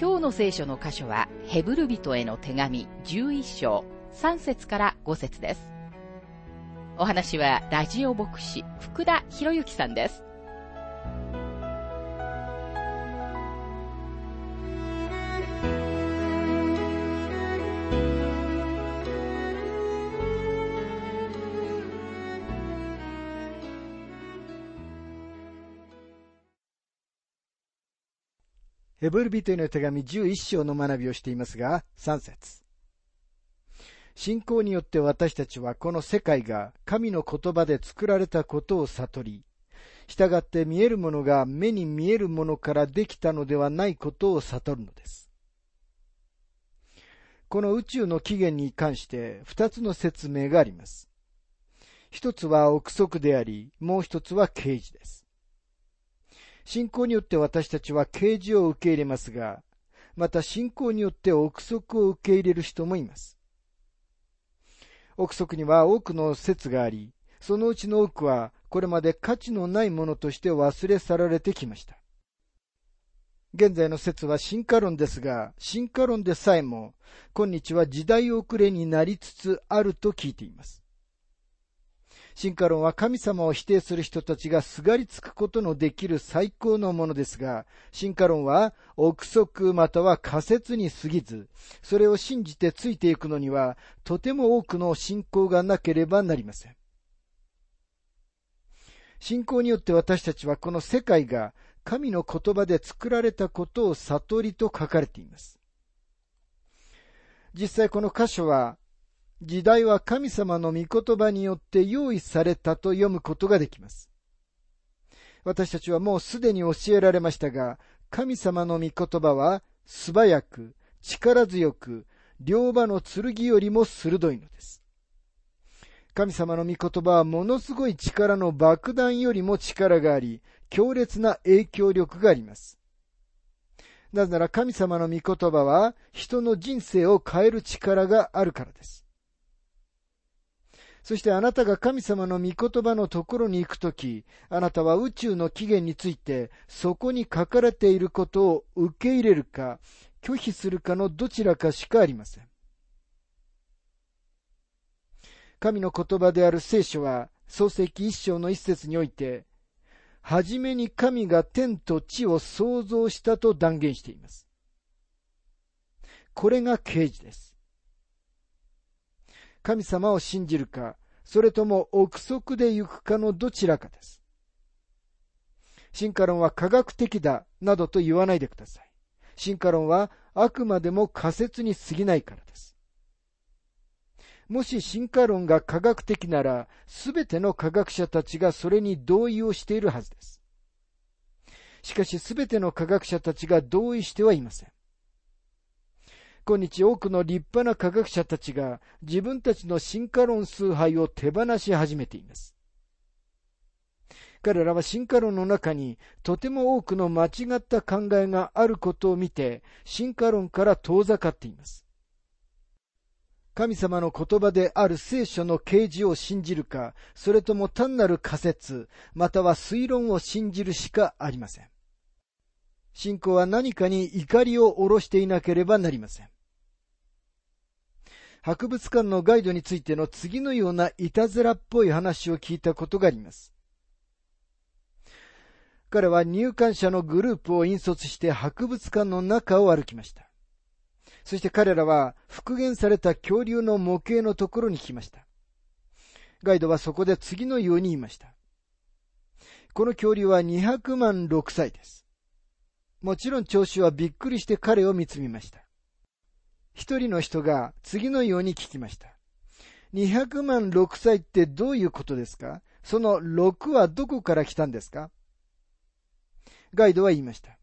今日の聖書の箇所は、ヘブル人への手紙11章3節から5節です。お話は、ラジオ牧師、福田博之さんです。ヘブル人への手紙11章の学びをしていますが、3節信仰によって私たちはこの世界が神の言葉で作られたことを悟り、従って見えるものが目に見えるものからできたのではないことを悟るのです。この宇宙の起源に関して二つの説明があります。一つは憶測であり、もう一つは啓示です。信仰によって私たちは啓示を受け入れますが、また信仰によって憶測を受け入れる人もいます。憶測には多くの説があり、そのうちの多くはこれまで価値のないものとして忘れ去られてきました。現在の説は進化論ですが、進化論でさえも、今日は時代遅れになりつつあると聞いています。進化論は神様を否定する人たちがすがりつくことのできる最高のものですが、進化論は憶測または仮説に過ぎず、それを信じてついていくのには、とても多くの信仰がなければなりません。信仰によって私たちはこの世界が神の言葉で作られたことを悟りと書かれています。実際この箇所は時代は神様の御言葉によって用意されたと読むことができます。私たちはもうすでに教えられましたが、神様の御言葉は素早く、力強く、両刃の剣よりも鋭いのです。神様の御言葉はものすごい力の爆弾よりも力があり、強烈な影響力があります。なぜなら神様の御言葉は人の人生を変える力があるからです。そしてあなたが神様の御言葉のところに行くとき、あなたは宇宙の起源について、そこに書かれていることを受け入れるか、拒否するかのどちらかしかありません。神の言葉である聖書は、創世記一章の一節において、はじめに神が天と地を創造したと断言しています。これが啓示です。神様を信じるか、それとも憶測で行くかのどちらかです。進化論は科学的だ、などと言わないでください。進化論はあくまでも仮説に過ぎないからです。もし進化論が科学的なら、すべての科学者たちがそれに同意をしているはずです。しかしすべての科学者たちが同意してはいません。今日多くの立派な科学者たちが自分たちの進化論崇拝を手放し始めています。彼らは進化論の中にとても多くの間違った考えがあることを見て進化論から遠ざかっています。神様の言葉である聖書の啓示を信じるか、それとも単なる仮説、または推論を信じるしかありません。信仰は何かに怒りを下ろしていなければなりません。博物館のガイドについての次のようないたずらっぽい話を聞いたことがあります。彼は入館者のグループを引率して博物館の中を歩きました。そして彼らは復元された恐竜の模型のところに来ました。ガイドはそこで次のように言いました。この恐竜は200万6歳です。もちろん聴衆はびっくりして彼を見つめました。一人の人が次のように聞きました。200万6歳ってどういうことですか？その6はどこから来たんですか？ガイドは言いました。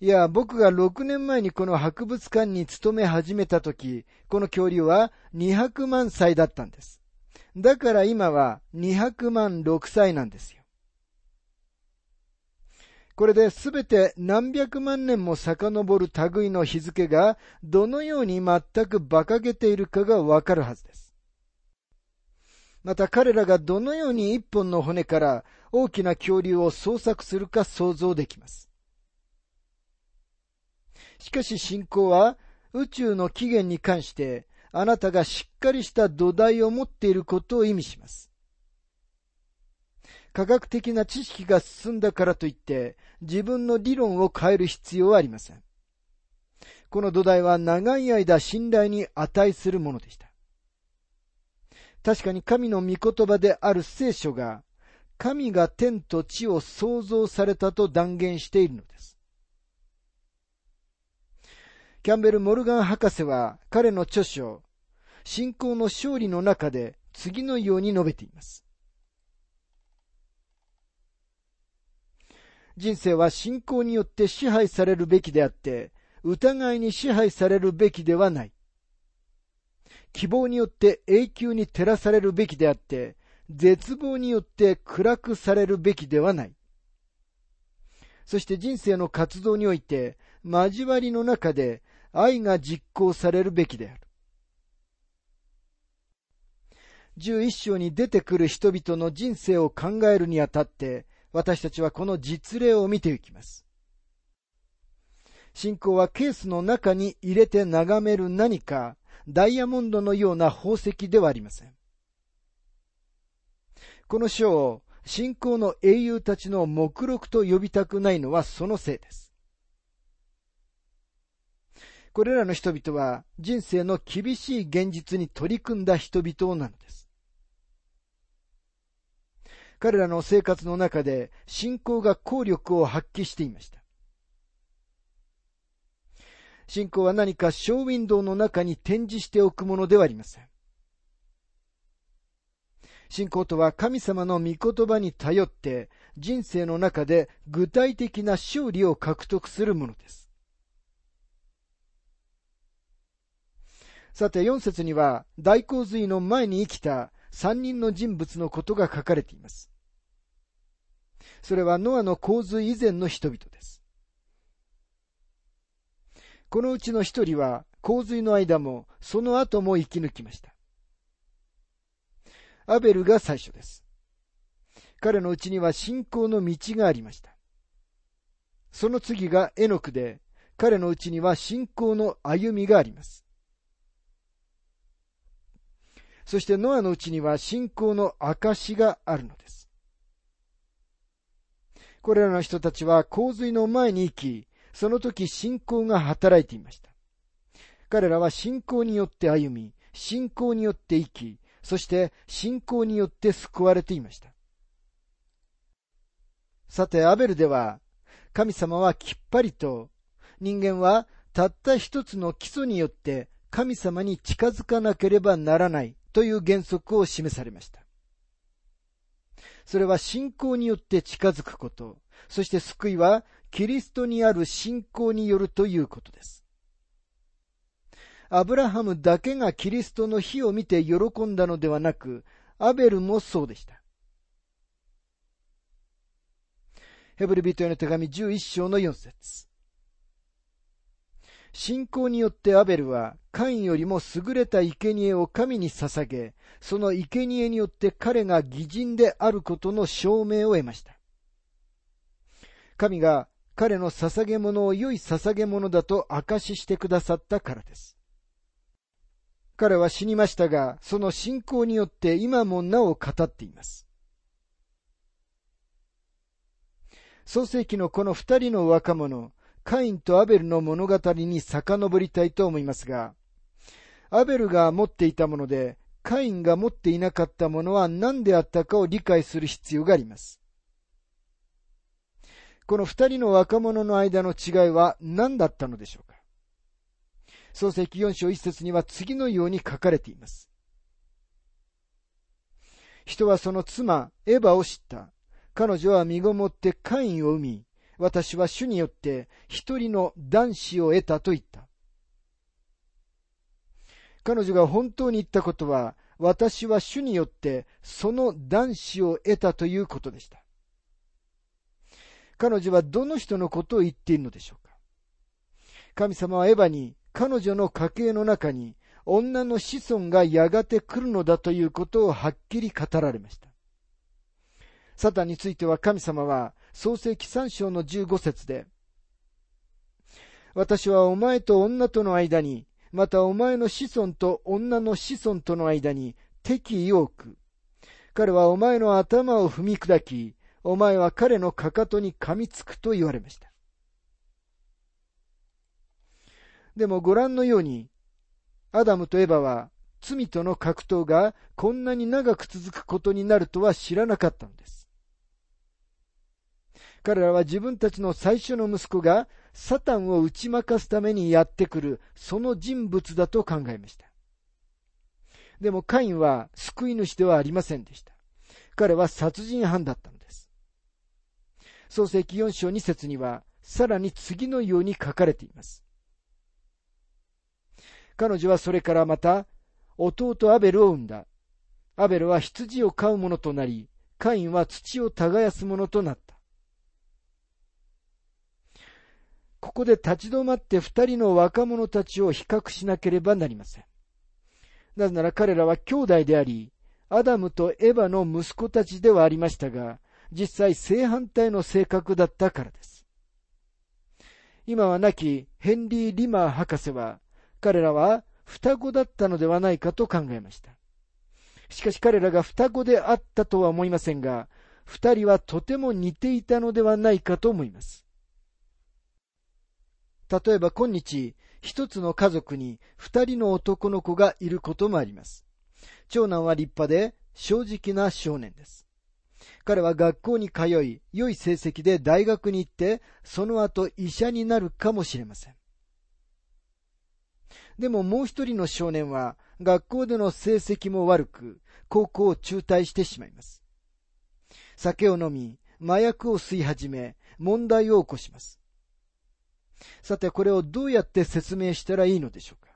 いや、僕が6年前にこの博物館に勤め始めた時、この恐竜は200万歳だったんです。だから今は200万6歳なんですよ。これで全て何百万年も遡る類の日付がどのように全く馬鹿げているかがわかるはずです。また彼らがどのように一本の骨から大きな恐竜を捜索するか想像できます。しかし信仰は宇宙の起源に関してあなたがしっかりした土台を持っていることを意味します。科学的な知識が進んだからといって自分の理論を変える必要はありません。この土台は長い間信頼に値するものでした。確かに神の御言葉である聖書が神が天と地を創造されたと断言しているのです。キャンベル・モルガン博士は彼の著書、信仰の勝利の中で次のように述べています。人生は信仰によって支配されるべきであって、疑いに支配されるべきではない。希望によって永久に照らされるべきであって、絶望によって暗くされるべきではない。そして人生の活動において、交わりの中で愛が実行されるべきである。十一章に出てくる人々の人生を考えるにあたって、私たちはこの実例を見ていきます。信仰はケースの中に入れて眺める何か、ダイヤモンドのような宝石ではありません。この書を信仰の英雄たちの目録と呼びたくないのはそのせいです。これらの人々は人生の厳しい現実に取り組んだ人々なのです。彼らの生活の中で信仰が効力を発揮していました。信仰は何かショーウィンドウの中に展示しておくものではありません。信仰とは神様の御言葉に頼って人生の中で具体的な勝利を獲得するものです。さて、4節には大洪水の前に生きた3人の人物のことが書かれています。それはノアの洪水以前の人々です。このうちの一人は洪水の間もその後も生き抜きました。アベルが最初です。彼のうちには信仰の道がありました。その次がエノクで、彼のうちには信仰の歩みがあります。そしてノアのうちには信仰の証があるのです。これらの人たちは洪水の前に生き、その時信仰が働いていました。彼らは信仰によって歩み、信仰によって生き、そして信仰によって救われていました。さて、アベルでは、神様はきっぱりと、人間はたった一つの基礎によって神様に近づかなければならないという原則を示されました。それは信仰によって近づくこと、そして救いはキリストにある信仰によるということです。アブラハムだけがキリストの火を見て喜んだのではなく、アベルもそうでした。ヘブルビトへの手紙11章の4節信仰によってアベルは、カインよりも優れた生贄を神に捧げ、その生贄によって彼が義人であることの証明を得ました。神が彼の捧げ物を良い捧げ物だと証ししてくださったからです。彼は死にましたが、その信仰によって今もなお語っています。創世記のこの二人の若者、カインとアベルの物語に遡りたいと思いますが、アベルが持っていたもので、カインが持っていなかったものは何であったかを理解する必要があります。この二人の若者の間の違いは何だったのでしょうか創世記4章1節には次のように書かれています。人はその妻、エヴァを知った。彼女は身ごもってカインを産み、私は主によって一人の男子を得たと言った。彼女が本当に言ったことは、私は主によってその男子を得たということでした。彼女はどの人のことを言っているのでしょうか神様はエヴァに彼女の家系の中に女の子孫がやがて来るのだということをはっきり語られました。サタンについては神様は創世記三章の15節で、私はお前と女との間に、またお前の子孫と女の子孫との間に敵意を置く。彼はお前の頭を踏み砕き、お前は彼のかかとに噛みつくと言われました。でもご覧のように、アダムとエバは罪との格闘がこんなに長く続くことになるとは知らなかったのです。彼らは自分たちの最初の息子がサタンを打ち負かすためにやってくるその人物だと考えました。でもカインは救い主ではありませんでした。彼は殺人犯だったのです。創世記4章2節にはさらに次のように書かれています。彼女はそれからまた弟アベルを産んだ。アベルは羊を飼う者となり、カインは土を耕す者となった。ここで立ち止まって二人の若者たちを比較しなければなりません。なぜなら彼らは兄弟であり、アダムとエヴァの息子たちではありましたが、実際正反対の性格だったからです。今は亡きヘンリー・リマー博士は、彼らは双子だったのではないかと考えました。しかし彼らが双子であったとは思いませんが、二人はとても似ていたのではないかと思います。例えば今日、一つの家族に二人の男の子がいることもあります。長男は立派で正直な少年です。彼は学校に通い、良い成績で大学に行って、その後医者になるかもしれません。でももう一人の少年は、学校での成績も悪く、高校を中退してしまいます。酒を飲み、麻薬を吸い始め、問題を起こします。さて、これをどうやって説明したらいいのでしょうか？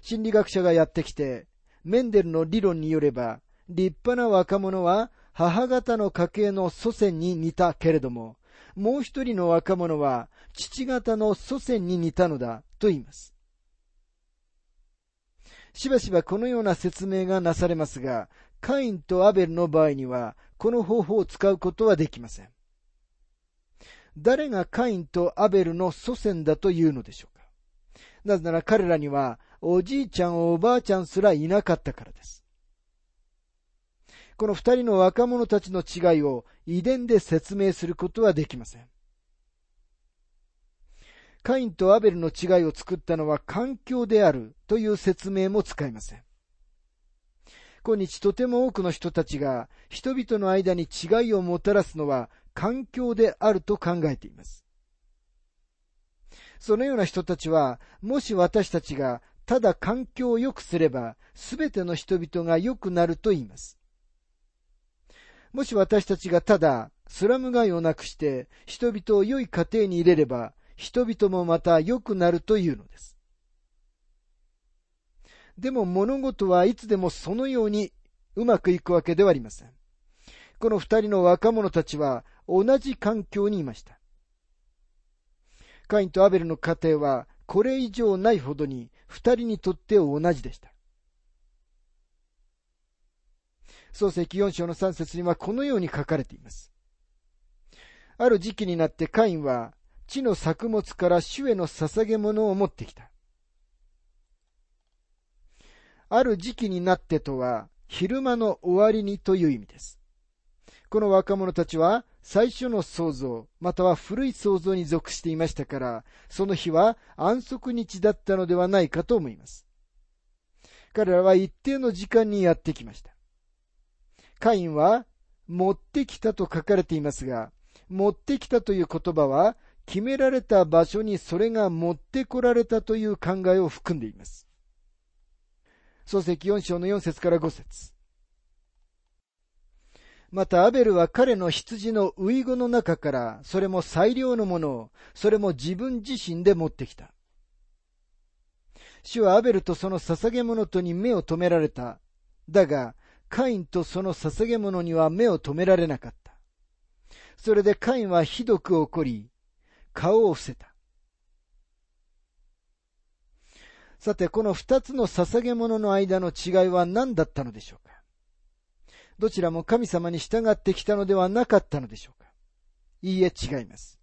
心理学者がやってきて、メンデルの理論によれば、立派な若者は母方の家系の祖先に似たけれども、もう一人の若者は父方の祖先に似たのだと言います。しばしばこのような説明がなされますが、カインとアベルの場合には、この方法を使うことはできません。誰がカインとアベルの祖先だというのでしょうか？なぜなら彼らには、おじいちゃんおばあちゃんすらいなかったからです。この二人の若者たちの違いを遺伝で説明することはできません。カインとアベルの違いを作ったのは環境であるという説明も使いません。今日とても多くの人たちが人々の間に違いをもたらすのは環境であると考えています。そのような人たちは、もし私たちがただ環境を良くすれば、すべての人々が良くなると言います。もし私たちがただスラム街をなくして人々を良い家庭に入れれば人々もまた良くなるというのです。でも物事はいつでもそのようにうまくいくわけではありません。この二人の若者たちは同じ環境にいました。カインとアベルの家庭はこれ以上ないほどに二人にとって同じでした。創世記4章の3節にはこのように書かれています。ある時期になってカインは地の作物から主への捧げ物を持ってきた。ある時期になってとは、昼間の終わりにという意味です。この若者たちは最初の創造、または古い創造に属していましたから、その日は安息日だったのではないかと思います。彼らは一定の時間にやってきました。カインは、持ってきたと書かれていますが、持ってきたという言葉は、決められた場所にそれが持ってこられたという考えを含んでいます。創世記4章の4節から5節またアベルは彼の羊のウイゴの中から、それも最良のものを、それも自分自身で持ってきた。主はアベルとその捧げ物とに目を留められた。だが、カインとその捧げ物には目を留められなかった。それでカインはひどく怒り、顔を伏せた。さて、この二つの捧げ物の間の違いは何だったのでしょうか？どちらも神様に従ってきたのではなかったのでしょうかいいえ、違います。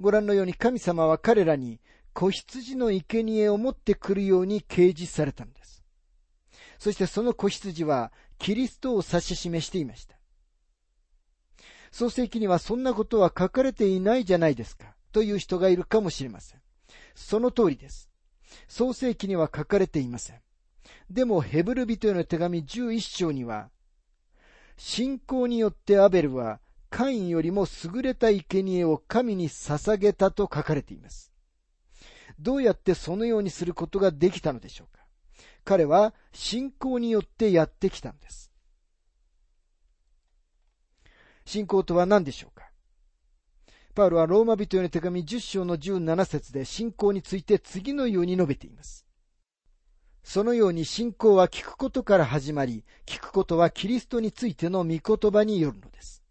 ご覧のように神様は彼らに子羊の生贄を持ってくるように掲示されたのです。そしてその子羊はキリストを指し示していました。創世記にはそんなことは書かれていないじゃないですか、という人がいるかもしれません。その通りです。創世記には書かれていません。でもヘブル人への手紙11章には、信仰によってアベルはカインよりも優れた生贄を神に捧げたと書かれています。どうやってそのようにすることができたのでしょうか？彼は信仰によってやってきたんです。信仰とは何でしょうか？パウロはローマ人への手紙10章の17節で信仰について次のように述べています。そのように信仰は聞くことから始まり、聞くことはキリストについての御言葉によるのです。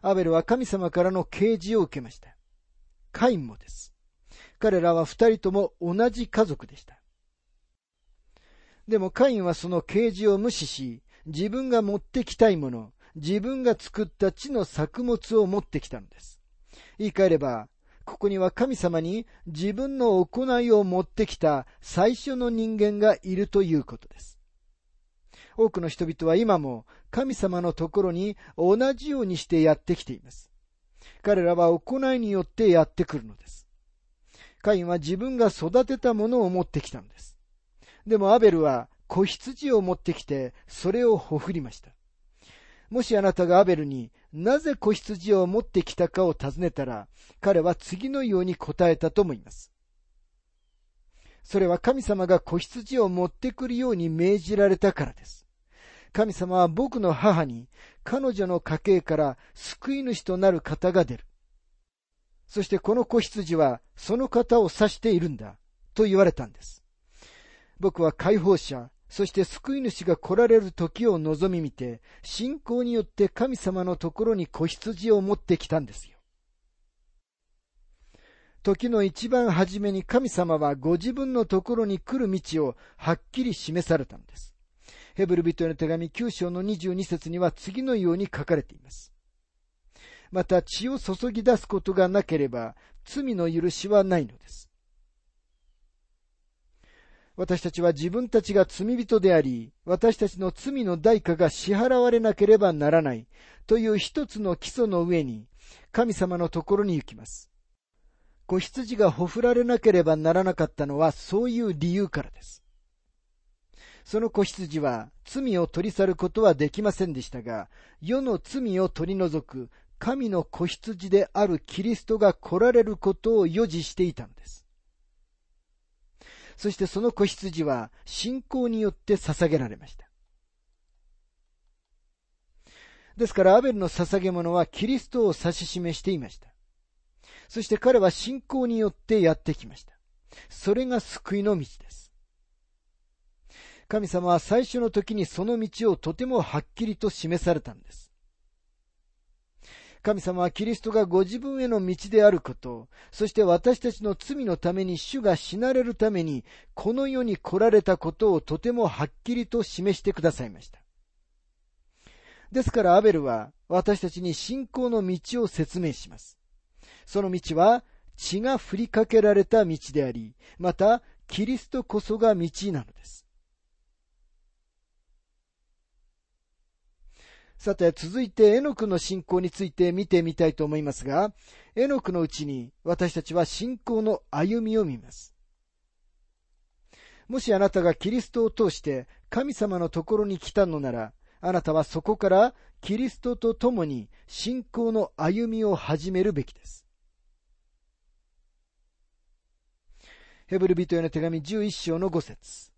アベルは神様からの啓示を受けました。カインもです。彼らは二人とも同じ家族でした。でもカインはその啓示を無視し、自分が持ってきたいもの、自分が作った地の作物を持ってきたのです。言い換えれば、ここには神様に自分の行いを持ってきた最初の人間がいるということです。多くの人々は今も神様のところに同じようにしてやってきています。彼らは行いによってやってくるのです。カインは自分が育てたものを持ってきたのです。でもアベルは子羊を持ってきて、それをほふりました。もしあなたがアベルになぜ子羊を持ってきたかを尋ねたら、彼は次のように答えたと思います。それは神様が子羊を持ってくるように命じられたからです。神様は僕の母に彼女の家系から救い主となる方が出る。そしてこの子羊はその方を指しているんだと言われたんです。僕は解放者、そして救い主が来られる時を望み見て、信仰によって神様のところに子羊を持ってきたんですよ。時の一番初めに神様はご自分のところに来る道をはっきり示されたのです。ヘブル人への手紙9章の22節には次のように書かれています。また血を注ぎ出すことがなければ罪の許しはないのです。私たちは自分たちが罪人であり、私たちの罪の代価が支払われなければならないという一つの基礎の上に、神様のところに行きます。子羊がほふられなければならなかったのはそういう理由からです。その子羊は罪を取り去ることはできませんでしたが、世の罪を取り除く神の子羊であるキリストが来られることを予示していたのです。そしてその子羊は信仰によって捧げられました。ですから、アベルの捧げ物はキリストを指し示していました。そして彼は信仰によってやってきました。それが救いの道です。神様は最初の時にその道をとてもはっきりと示されたんです。神様はキリストがご自分への道であること、そして私たちの罪のために主が死なれるために、この世に来られたことをとてもはっきりと示してくださいました。ですからアベルは私たちに信仰の道を説明します。その道は血が振りかけられた道であり、またキリストこそが道なのです。さて、続いて、エノクの信仰について見てみたいと思いますが、エノクのうちに私たちは信仰の歩みを見ます。もしあなたがキリストを通して神様のところに来たのなら、あなたはそこからキリストと共に信仰の歩みを始めるべきです。ヘブル人への手紙11章の5節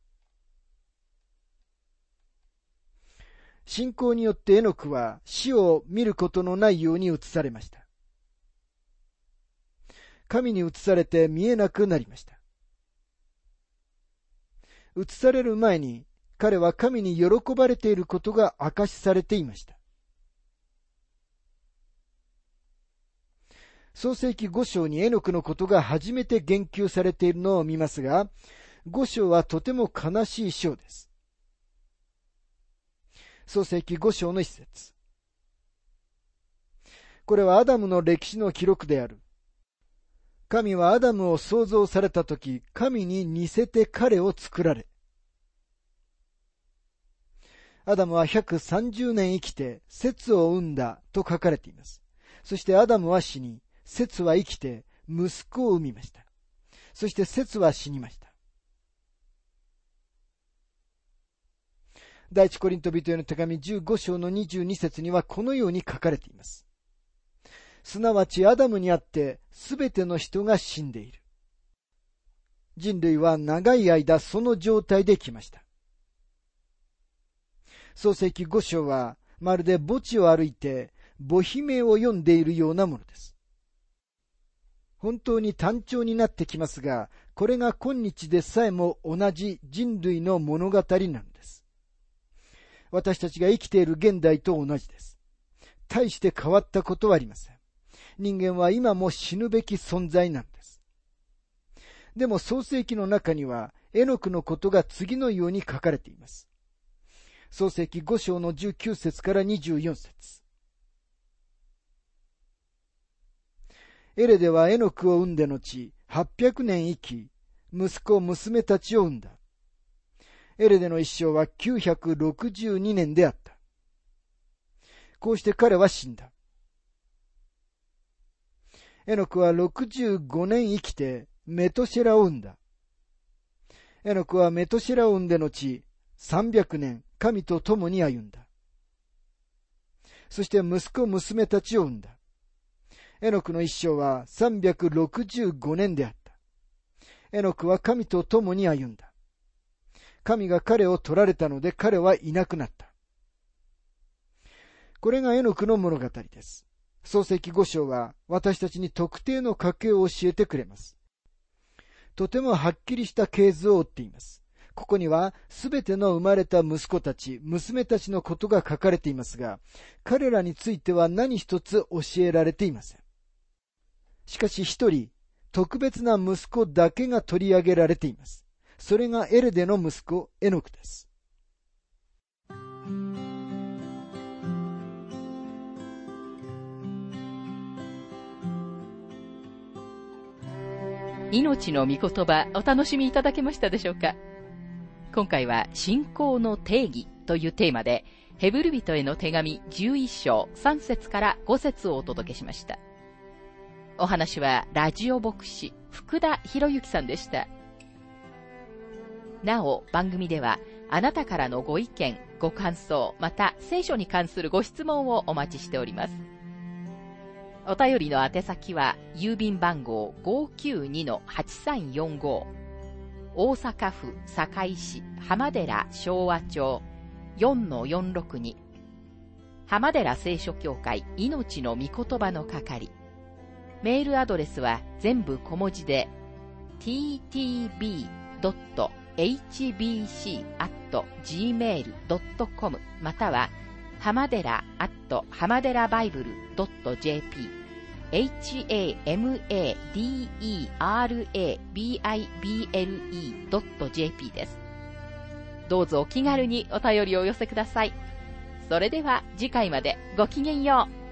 信仰によってエノクは死を見ることのないように移されました。神に移されて見えなくなりました。移される前に彼は神に喜ばれていることが明かしされていました。創世記五章にエノクのことが初めて言及されているのを見ますが、五章はとても悲しい章です。創世記五章の一節。これはアダムの歴史の記録である。神はアダムを創造されたとき、神に似せて彼を作られ、アダムは130年生きて、節を生んだと書かれています。そしてアダムは死に、節は生きて、息子を産みました。そして節は死にました。第一コリント人への手紙15章の22節にはこのように書かれています。すなわちアダムにあってすべての人が死んでいる。人類は長い間その状態で来ました。創世記五章はまるで墓地を歩いて母姫を読んでいるようなものです。本当に単調になってきますが、これが今日でさえも同じ人類の物語なんです。私たちが生きている現代と同じです。大して変わったことはありません。人間は今も死ぬべき存在なんです。でも創世記の中には、エノクのことが次のように書かれています。創世記5章の19節から24節エレではエノクを産んで後、800年生き、息子、娘たちを産んだ。エレでの一生は962年であった。こうして彼は死んだ。エノクは65年生きてメトシェラを産んだ。エノクはメトシェラを産んで後、300年神と共に歩んだ。そして息子娘たちを産んだ。エノクの一生は365年であった。エノクは神と共に歩んだ。神が彼を取られたので彼はいなくなった。これがエノクの物語です。創世記五章は私たちに特定の家系を教えてくれます。とてもはっきりした系図を追っています。ここにはすべての生まれた息子たち、娘たちのことが書かれていますが、彼らについては何一つ教えられていません。しかし一人、特別な息子だけが取り上げられています。それがエルデの息子、エノクです。命の御言葉お楽しみいただけましたでしょうか？今回は信仰の定義というテーマで、ヘブル人への手紙11章3節から5節をお届けしました。お話はラジオ牧師福田博之さんでした。なお、番組ではあなたからのご意見、ご感想、また聖書に関するご質問をお待ちしております。お便りの宛先は郵便番号592-8345大阪府堺市浜寺昭和町4-462浜寺聖書協会命の御言葉の係メールアドレスは全部小文字で ttb hbc.gmail.com または浜寺 at 浜寺バイブル .jp hamadera.bible.jp です。どうぞお気軽にお便りをお寄せください。それでは次回までごきげんよう。